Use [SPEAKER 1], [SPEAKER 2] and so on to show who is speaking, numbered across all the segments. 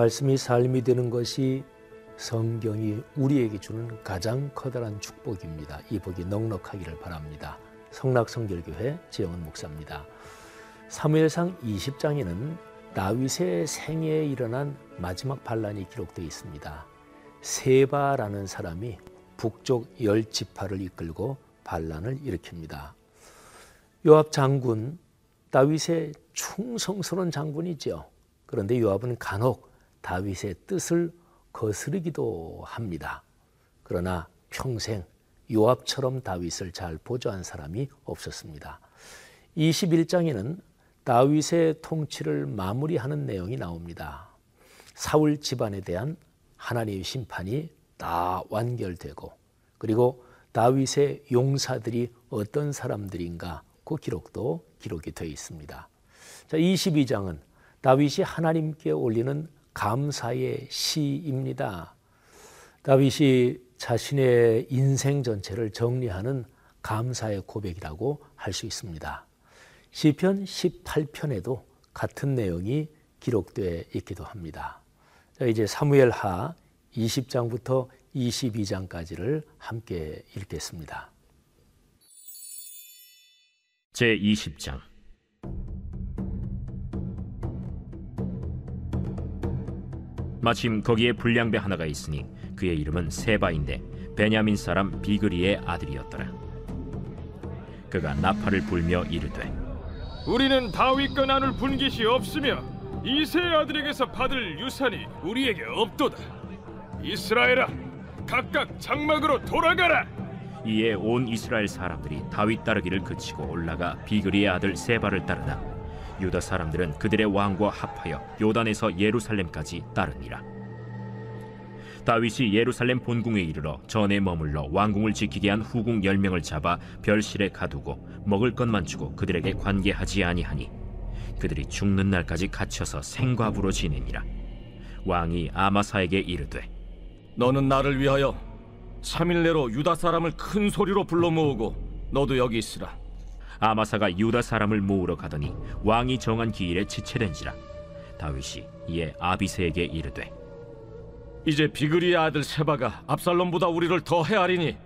[SPEAKER 1] 말씀이 삶이 되는 것이 성경이 우리에게 주는 가장 커다란 축복입니다. 이 복이 넉넉하기를 바랍니다. 성락성결교회 지영은 목사입니다. 사무엘상 20장에는 다윗의 생애에 일어난 마지막 반란이 기록되어 있습니다. 세바라는 사람이 북쪽 열 지파를 이끌고 반란을 일으킵니다. 요압 장군 다윗의 충성스러운 장군이죠. 그런데 요압은 간혹 다윗의 뜻을 거스르기도 합니다. 그러나 평생 요압처럼 다윗을 잘 보조한 사람이 없었습니다. 21장에는 다윗의 통치를 마무리하는 내용이 나옵니다. 사울 집안에 대한 하나님의 심판이 다 완결되고 그리고 다윗의 용사들이 어떤 사람들인가 그 기록도 기록이 되어 있습니다. 자, 22장은 다윗이 하나님께 올리는 감사의 시입니다. 다윗이 자신의 인생 전체를 정리하는 감사의 고백이라고 할 수 있습니다. 시편 18편에도 같은 내용이 기록되어 있기도 합니다. 자, 이제 사무엘하 20장부터 22장까지를 함께 읽겠습니다.
[SPEAKER 2] 제 20장 마침 거기에 불량배 하나가 있으니 그의 이름은 세바인데 베냐민 사람 비그리의 아들이었더라. 그가 나팔을 불며 이르되
[SPEAKER 3] 우리는 다윗과 나눌 분깃이 없으며 이세의 아들에게서 받을 유산이 우리에게 없도다. 이스라엘아, 각각 장막으로 돌아가라.
[SPEAKER 2] 이에 온 이스라엘 사람들이 다윗 따르기를 그치고 올라가 비그리의 아들 세바를 따르다 유다 사람들은 그들의 왕과 합하여 요단에서 예루살렘까지 따르니라 다윗이 예루살렘 본궁에 이르러 전에 머물러 왕궁을 지키게 한 후궁 열명을 잡아 별실에 가두고 먹을 것만 주고 그들에게 관계하지 아니하니 그들이 죽는 날까지 갇혀서 생과부로 지내니라 왕이 아마사에게 이르되
[SPEAKER 4] 너는 나를 위하여 3일 내로 유다 사람을 큰 소리로 불러 모으고 너도 여기 있으라.
[SPEAKER 2] 아마사가 유다 사람을 모으러 가더니 왕이 정한 기일에 지체된지라 다윗이 이에 아비세에게 이르되
[SPEAKER 4] 이제 비그리의 아들 세바가 압살롬보다 우리를 더 헤아리니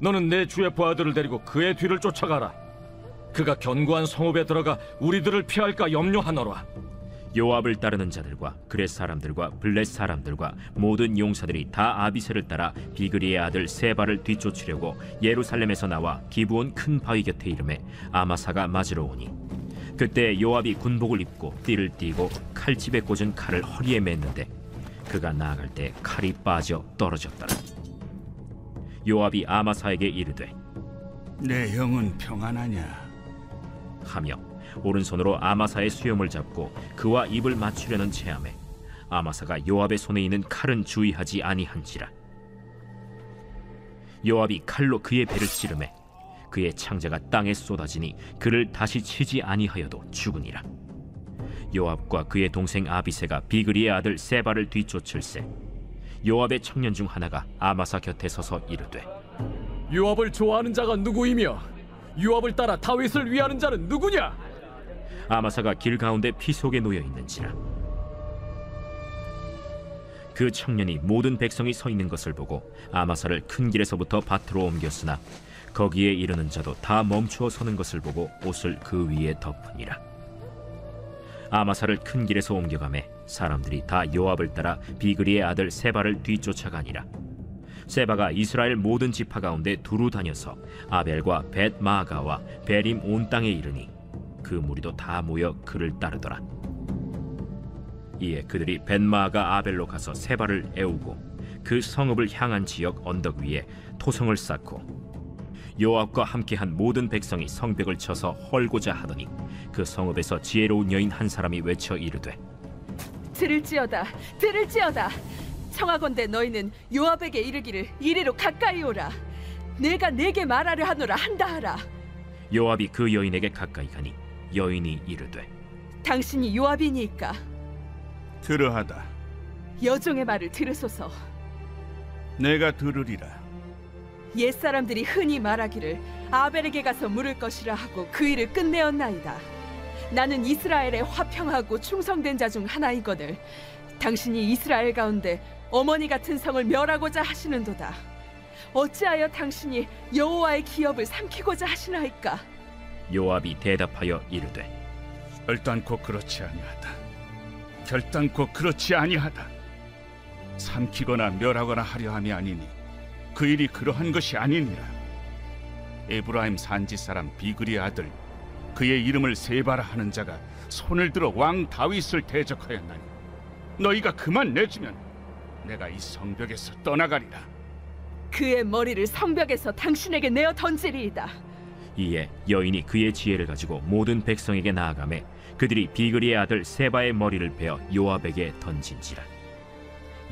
[SPEAKER 4] 너는 내 주의 부하들을 데리고 그의 뒤를 쫓아가라. 그가 견고한 성읍에 들어가 우리들을 피할까 염려하노라.
[SPEAKER 2] 요압을 따르는 자들과 그렛 사람들과 블렛 사람들과 모든 용사들이 다 아비세를 따라 비그리의 아들 세바를 뒤쫓으려고 예루살렘에서 나와 기부온 큰 바위 곁에 이름에 아마사가 맞으러 오니 그때 요압이 군복을 입고 띠를 띠고 칼집에 꽂은 칼을 허리에 맸는데 그가 나아갈 때 칼이 빠져 떨어졌더라 요압이 아마사에게 이르되
[SPEAKER 5] 내 형은 평안하냐?
[SPEAKER 2] 하며 오른손으로 아마사의 수염을 잡고 그와 입을 맞추려는 체함에 아마사가 요압의 손에 있는 칼은 주의하지 아니한지라 요압이 칼로 그의 배를 찌르매 그의 창자가 땅에 쏟아지니 그를 다시 치지 아니하여도 죽으니라 요압과 그의 동생 아비세가 비그리의 아들 세바를 뒤쫓을세 요압의 청년 중 하나가 아마사 곁에 서서 이르되
[SPEAKER 6] 요압을 좋아하는 자가 누구이며 요압을 따라 다윗을 위하는 자는 누구냐?
[SPEAKER 2] 아마사가 길 가운데 피 속에 놓여 있는지라. 그 청년이 모든 백성이 서 있는 것을 보고 아마사를 큰 길에서부터 밭으로 옮겼으나 거기에 이르는 자도 다 멈추어 서는 것을 보고 옷을 그 위에 덮으니라. 아마사를 큰 길에서 옮겨가매 사람들이 다 요압을 따라 비그리의 아들 세바를 뒤쫓아가니라. 세바가 이스라엘 모든 지파 가운데 두루 다녀서 아벨과 벳 마가와 베림 온 땅에 이르니 그 무리도 다 모여 그를 따르더라. 이에 그들이 벤마가 아벨로 가서 세바를 애우고 그 성읍을 향한 지역 언덕 위에 토성을 쌓고 요압과 함께한 모든 백성이 성벽을 쳐서 헐고자 하더니 그 성읍에서 지혜로운 여인 한 사람이 외쳐 이르되
[SPEAKER 7] 들을지어다 들을지어다. 청하건대 너희는 요압에게 이르기를 이리로 가까이 오라. 내가 내게 말하려 하노라 한다 하라.
[SPEAKER 2] 요압이 그 여인에게 가까이 가니 여인이 이르되
[SPEAKER 7] 당신이 요압이니까
[SPEAKER 5] 들으하다.
[SPEAKER 7] 여종의 말을 들으소서
[SPEAKER 5] 내가 들으리라.
[SPEAKER 7] 옛사람들이 흔히 말하기를 아벨에게 가서 물을 것이라 하고 그 일을 끝내었나이다 나는 이스라엘의 화평하고 충성된 자 중 하나이거늘 당신이 이스라엘 가운데 어머니 같은 성을 멸하고자 하시는도다. 어찌하여 당신이 여호와의 기업을 삼키고자 하시나이까?
[SPEAKER 2] 요압이 대답하여 이르되
[SPEAKER 5] 결단코 그렇지 아니하다. 결단코 그렇지 아니하다. 삼키거나 멸하거나 하려 함이 아니니 그 일이 그러한 것이 아니니라. 에브라임 산지 사람 비그리 아들 그의 이름을 세바라 하는 자가 손을 들어 왕 다윗을 대적하였나니 너희가 그만 내주면 내가 이 성벽에서 떠나가리라.
[SPEAKER 7] 그의 머리를 성벽에서 당신에게 내어 던지리이다.
[SPEAKER 2] 이에 여인이 그의 지혜를 가지고 모든 백성에게 나아가매 그들이 비그리의 아들 세바의 머리를 베어 요압에게 던진지라.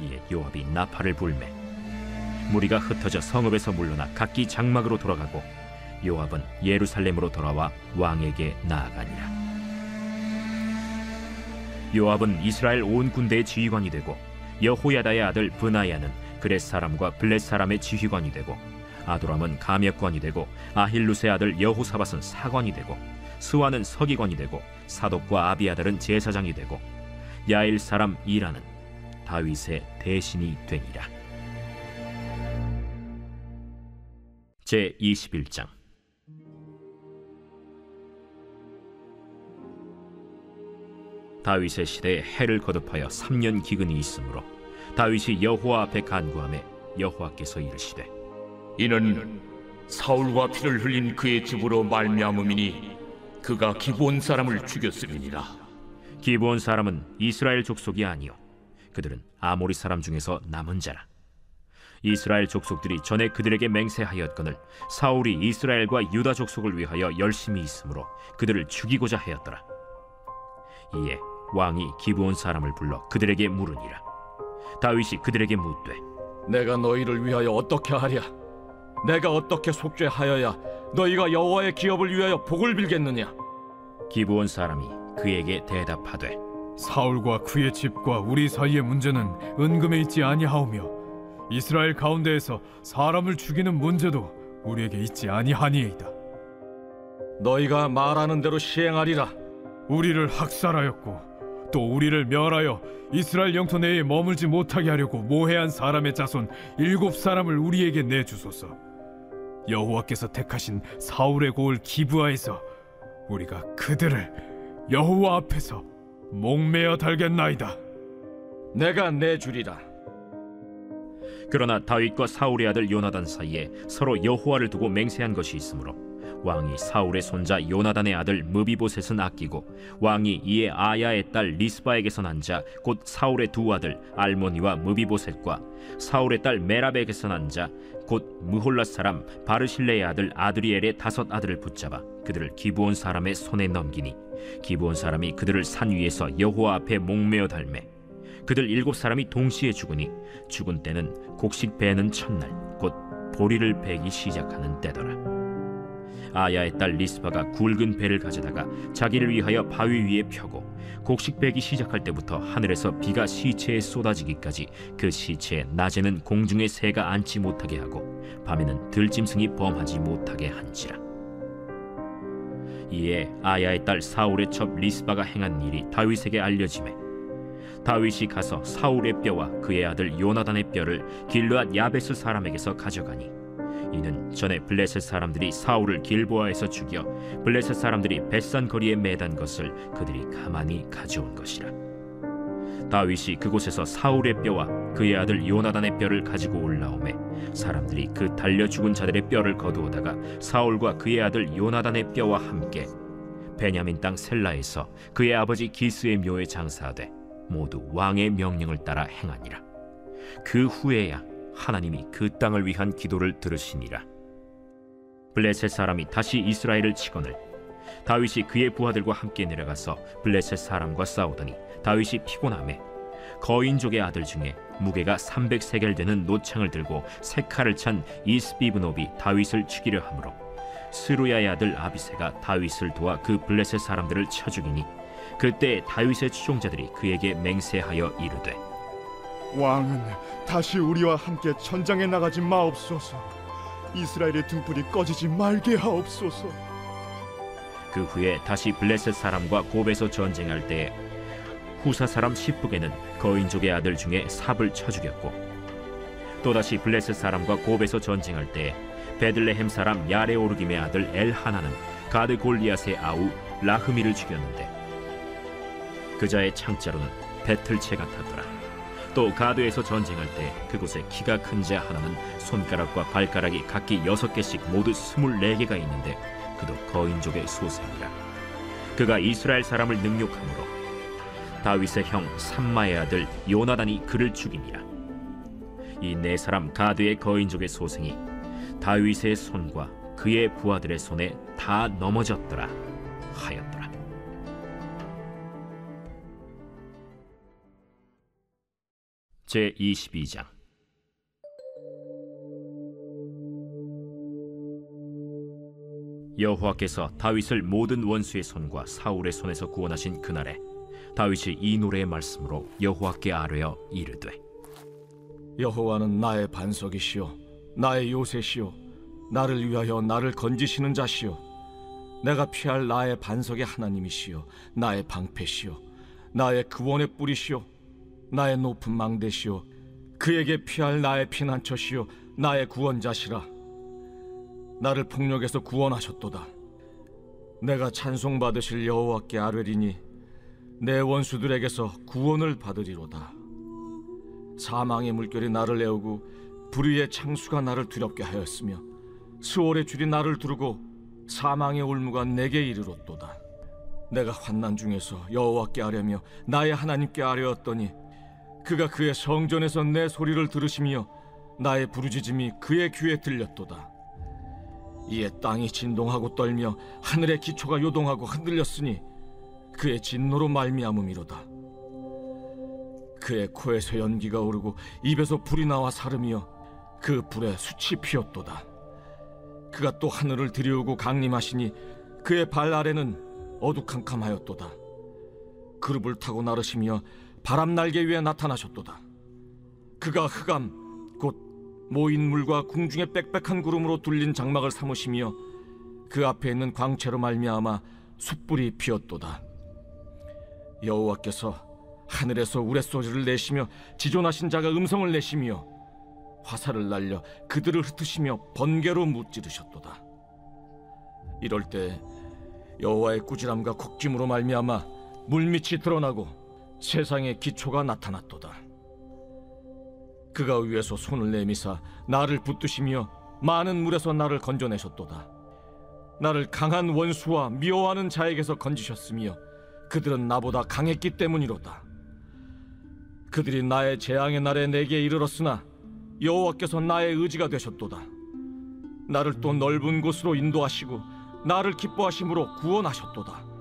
[SPEAKER 2] 이에 요압이 나팔을 불매 무리가 흩어져 성읍에서 물러나 각기 장막으로 돌아가고 요압은 예루살렘으로 돌아와 왕에게 나아가니라. 요압은 이스라엘 온 군대의 지휘관이 되고 여호야다의 아들 브나야는 그렛 사람과 블렛 사람의 지휘관이 되고 아도람은 감역관이 되고 아힐루스의 아들 여호사밧은 사관이 되고 스와는 서기관이 되고 사독과 아비아달은 제사장이 되고 야일 사람 이라는 다윗의 대신이 되니라. 제 21장 다윗의 시대에 해를 거듭하여 3년 기근이 있으므로 다윗이 여호와 앞에 간구하며 여호와께서 이르시되
[SPEAKER 8] 이는 사울과 피를 흘린 그의 집으로 말미암음이니 그가 기본 사람을 죽였음이니라.
[SPEAKER 2] 기브온 사람은 이스라엘 족속이 아니요 그들은 아모리 사람 중에서 남은 자라 이스라엘 족속들이 전에 그들에게 맹세하였거늘 사울이 이스라엘과 유다 족속을 위하여 열심히 있으므로 그들을 죽이고자 하였더라 이에 왕이 기브온 사람을 불러 그들에게 물으니라 다윗이 그들에게 묻되
[SPEAKER 4] 내가 너희를 위하여 어떻게 하랴? 내가 어떻게 속죄하여야 너희가 여호와의 기업을 위하여 복을 빌겠느냐?
[SPEAKER 2] 기브온 사람이 그에게 대답하되
[SPEAKER 3] 사울과 그의 집과 우리 사이의 문제는 은금에 있지 아니하오며 이스라엘 가운데에서 사람을 죽이는 문제도 우리에게 있지 아니하니이다.
[SPEAKER 4] 너희가 말하는 대로 시행하리라.
[SPEAKER 3] 우리를 학살하였고 또 우리를 멸하여 이스라엘 영토 내에 머물지 못하게 하려고 모해한 사람의 자손 일곱 사람을 우리에게 내주소서. 여호와께서 택하신 사울의 고을 기브아에서 우리가 그들을 여호와 앞에서 목매어 달겠나이다.
[SPEAKER 4] 내가 내 주리라.
[SPEAKER 2] 그러나 다윗과 사울의 아들 요나단 사이에 서로 여호와를 두고 맹세한 것이 있으므로 왕이 사울의 손자 요나단의 아들 무비보셋은 아끼고 왕이 이에 아야의 딸 리스바에게서 난 자 곧 사울의 두 아들 알모니와 무비보셋과 사울의 딸 메라백에서 난 자 곧 무홀라 사람 바르실레의 아들 아드리엘의 다섯 아들을 붙잡아 그들을 기브온 사람의 손에 넘기니 기브온 사람이 그들을 산 위에서 여호와 앞에 목매어 달매 그들 일곱 사람이 동시에 죽으니 죽은 때는 곡식 베는 첫날 곧 보리를 베기 시작하는 때더라 아야의 딸 리스바가 굵은 배를 가져다가 자기를 위하여 바위 위에 펴고 곡식 베기 시작할 때부터 하늘에서 비가 시체에 쏟아지기까지 그 시체에 낮에는 공중에 새가 앉지 못하게 하고 밤에는 들짐승이 범하지 못하게 한지라. 이에 아야의 딸 사울의 첩 리스바가 행한 일이 다윗에게 알려지매 다윗이 가서 사울의 뼈와 그의 아들 요나단의 뼈를 길르앗 야베스 사람에게서 가져가니 이는 전에 블레셋 사람들이 사울을 길보아에서 죽여 블레셋 사람들이 벳산 거리에 매단 것을 그들이 가만히 가져온 것이라 다윗이 그곳에서 사울의 뼈와 그의 아들 요나단의 뼈를 가지고 올라오매 사람들이 그 달려 죽은 자들의 뼈를 거두어다가 사울과 그의 아들 요나단의 뼈와 함께 베냐민 땅 셀라에서 그의 아버지 기스의 묘에 장사하되 모두 왕의 명령을 따라 행하니라. 그 후에야 하나님이 그 땅을 위한 기도를 들으시니라. 블레셋 사람이 다시 이스라엘을 치거늘 다윗이 그의 부하들과 함께 내려가서 블레셋 사람과 싸우더니 다윗이 피곤함에 거인족의 아들 중에 무게가 300세겔 되는 노창을 들고 세 칼을 찬 이스비브노비 다윗을 죽이려 하므로 스루야의 아들 아비세가 다윗을 도와 그 블레셋 사람들을 쳐 죽이니 그때 다윗의 추종자들이 그에게 맹세하여 이르되
[SPEAKER 9] 왕은 다시 우리와 함께 전장에 나가지 마옵소서. 이스라엘의 등불이 꺼지지 말게 하옵소서.
[SPEAKER 2] 그 후에 다시 블레셋 사람과 곱에서 전쟁할 때에 후사 사람 시프게는 거인족의 아들 중에 삽을 쳐 죽였고 또다시 블레셋 사람과 곱에서 전쟁할 때 베들레헴 사람 야레오르김의 아들 엘 하나는 가드 골리앗의 아우 라흐미를 죽였는데 그자의 창자로는 배틀채 같았더라. 또 가드에서 전쟁할 때 그곳에 키가 큰 자 하나는 손가락과 발가락이 각기 여섯 개씩 모두 스물네 개가 있는데 그도 거인족의 소생이라. 그가 이스라엘 사람을 능욕함으로 다윗의 형 삼마의 아들 요나단이 그를 죽이니라. 이 네 사람 가드의 거인족의 소생이 다윗의 손과 그의 부하들의 손에 다 넘어졌더라 하였더 제 22장. 여호와께서 다윗을 모든 원수의 손과 사울의 손에서 구원하신 그날에 다윗이 이 노래의 말씀으로 여호와께 아뢰어 이르되
[SPEAKER 4] 여호와는 나의 반석이시요 나의 요새시요 나를 위하여 나를 건지시는 자시요. 내가 피할 나의 반석의 하나님이시요 나의 방패시요 나의 구원의 뿌리시요 나의 높은 망대시요 그에게 피할 나의 피난처시요 나의 구원자시라. 나를 폭력에서 구원하셨도다. 내가 찬송 받으실 여호와께 아뢰리니 내 원수들에게서 구원을 받으리로다. 사망의 물결이 나를 내오고 불의의 창수가 나를 두렵게 하였으며 수월의 줄이 나를 두르고 사망의 올무가 내게 이르렀도다. 내가 환난 중에서 여호와께 아뢰며 나의 하나님께 아뢰었더니 그가 그의 성전에서 내 소리를 들으시며 나의 부르짖음이 그의 귀에 들렸도다. 이에 땅이 진동하고 떨며 하늘의 기초가 요동하고 흔들렸으니 그의 진노로 말미암음이로다. 그의 코에서 연기가 오르고 입에서 불이 나와 사르며 그 불에 숯이 피었도다. 그가 또 하늘을 들이우고 강림하시니 그의 발 아래는 어두캄캄하였도다. 그룹을 타고 나르시며 바람 날개 위에 나타나셨도다. 그가 흑암 곧 모인 물과 궁중의 빽빽한 구름으로 둘린 장막을 삼으시며 그 앞에 있는 광채로 말미암아 숯불이 피었도다. 여호와께서 하늘에서 우레소리를 내시며 지존하신 자가 음성을 내시며 화살을 날려 그들을 흩으시며 번개로 무찌르셨도다. 이럴 때 여호와의 꾸지람과 곡짐으로 말미암아 물밑이 드러나고 세상의 기초가 나타났도다. 그가 위에서 손을 내미사 나를 붙드시며 많은 물에서 나를 건져내셨도다. 나를 강한 원수와 미워하는 자에게서 건지셨으며 그들은 나보다 강했기 때문이로다. 그들이 나의 재앙의 날에 내게 이르렀으나 여호와께서 나의 의지가 되셨도다. 나를 또 넓은 곳으로 인도하시고 나를 기뻐하심으로 구원하셨도다.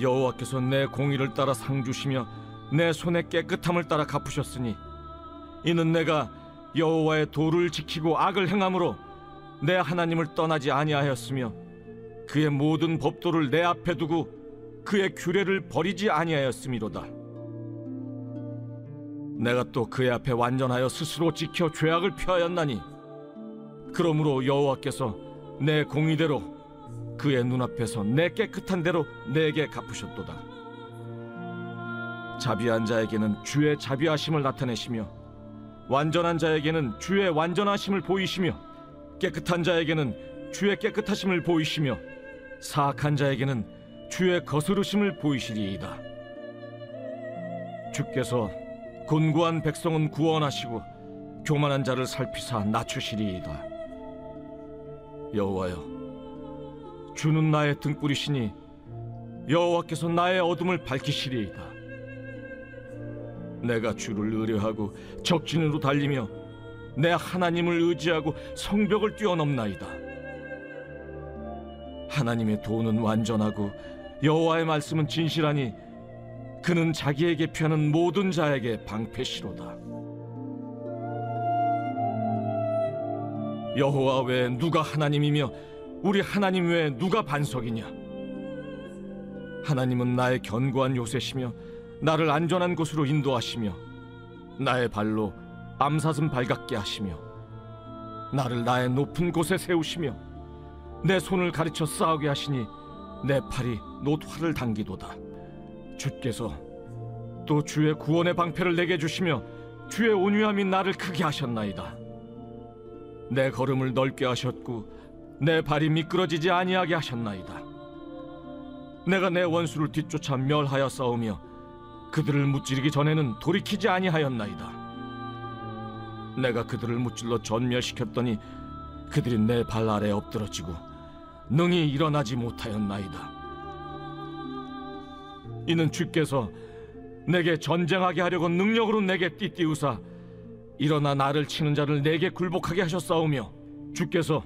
[SPEAKER 4] 여호와께서 내 공의를 따라 상 주시며 내 손의 깨끗함을 따라 갚으셨으니 이는 내가 여호와의 도를 지키고 악을 행함으로 내 하나님을 떠나지 아니하였으며 그의 모든 법도를 내 앞에 두고 그의 규례를 버리지 아니하였음이로다. 내가 또 그의 앞에 완전하여 스스로 지켜 죄악을 피하였나니 그러므로 여호와께서 내 공의대로 그의 눈앞에서 내 깨끗한 대로 내게 갚으셨도다. 자비한 자에게는 주의 자비하심을 나타내시며 완전한 자에게는 주의 완전하심을 보이시며 깨끗한 자에게는 주의 깨끗하심을 보이시며 사악한 자에게는 주의 거스르심을 보이시리이다. 주께서 곤고한 백성은 구원하시고 교만한 자를 살피사 낮추시리이다. 여호와여, 주는 나의 등불이시니 여호와께서 나의 어둠을 밝히시리이다. 내가 주를 의뢰하고 적진으로 달리며 내 하나님을 의지하고 성벽을 뛰어넘나이다. 하나님의 도는 완전하고 여호와의 말씀은 진실하니 그는 자기에게 피하는 모든 자에게 방패시로다. 여호와 외에 누가 하나님이며 우리 하나님 외에 누가 반석이냐? 하나님은 나의 견고한 요새시며 나를 안전한 곳으로 인도하시며 나의 발로 암사슴 발같게 하시며 나를 나의 높은 곳에 세우시며 내 손을 가르쳐 싸우게 하시니 내 팔이 노트화를 당기도다. 주께서 또 주의 구원의 방패를 내게 주시며 주의 온유함이 나를 크게 하셨나이다. 내 걸음을 넓게 하셨고 내 발이 미끄러지지 아니하게 하셨나이다. 내가 내 원수를 뒤쫓아 멸하여 싸우며 그들을 무찌르기 전에는 돌이키지 아니하였나이다. 내가 그들을 무찔러 전멸시켰더니 그들이 내 발 아래 엎드러지고 능히 일어나지 못하였나이다. 이는 주께서 내게 전쟁하게 하려고 능력으로 내게 띠띠우사 일어나 나를 치는 자를 내게 굴복하게 하셨사오며 주께서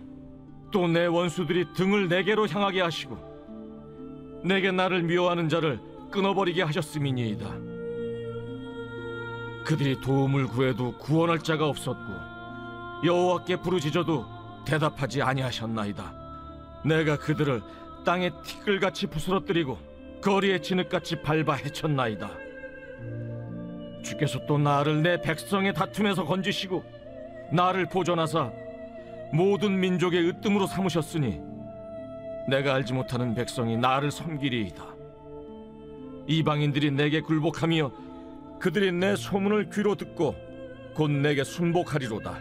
[SPEAKER 4] 또 내 원수들이 등을 내게로 향하게 하시고 내게 나를 미워하는 자를 끊어버리게 하셨음이니이다. 그들이 도움을 구해도 구원할 자가 없었고 여호와께 부르짖어도 대답하지 아니하셨나이다. 내가 그들을 땅에 티끌같이 부스러뜨리고 거리에 진흙같이 밟아 헤쳤나이다. 주께서 또 나를 내 백성의 다툼에서 건지시고 나를 보존하사 모든 민족의 으뜸으로 삼으셨으니 내가 알지 못하는 백성이 나를 섬기리이다. 이방인들이 내게 굴복하며 그들이 내 소문을 귀로 듣고 곧 내게 순복하리로다.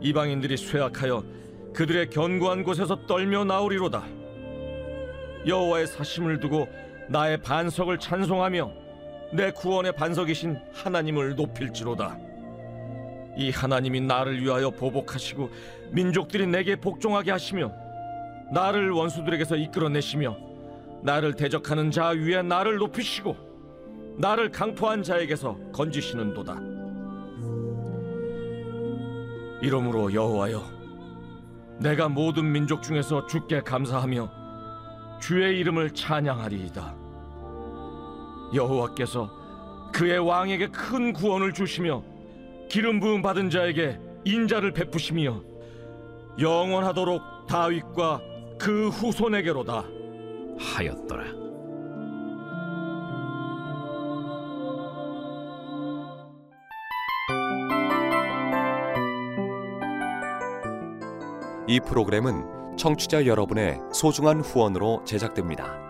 [SPEAKER 4] 이방인들이 쇠약하여 그들의 견고한 곳에서 떨며 나오리로다. 여호와의 사심을 두고 나의 반석을 찬송하며 내 구원의 반석이신 하나님을 높일지로다. 이 하나님이 나를 위하여 보복하시고 민족들이 내게 복종하게 하시며 나를 원수들에게서 이끌어내시며 나를 대적하는 자 위에 나를 높이시고 나를 강포한 자에게서 건지시는도다. 이러므로 여호와여, 내가 모든 민족 중에서 주께 감사하며 주의 이름을 찬양하리이다. 여호와께서 그의 왕에게 큰 구원을 주시며 기름 부음 받은 자에게 인자를 베푸시며 영원하도록 다윗과 그 후손에게로다.
[SPEAKER 2] 하였더라.
[SPEAKER 10] 이 프로그램은 청취자 여러분의 소중한 후원으로 제작됩니다.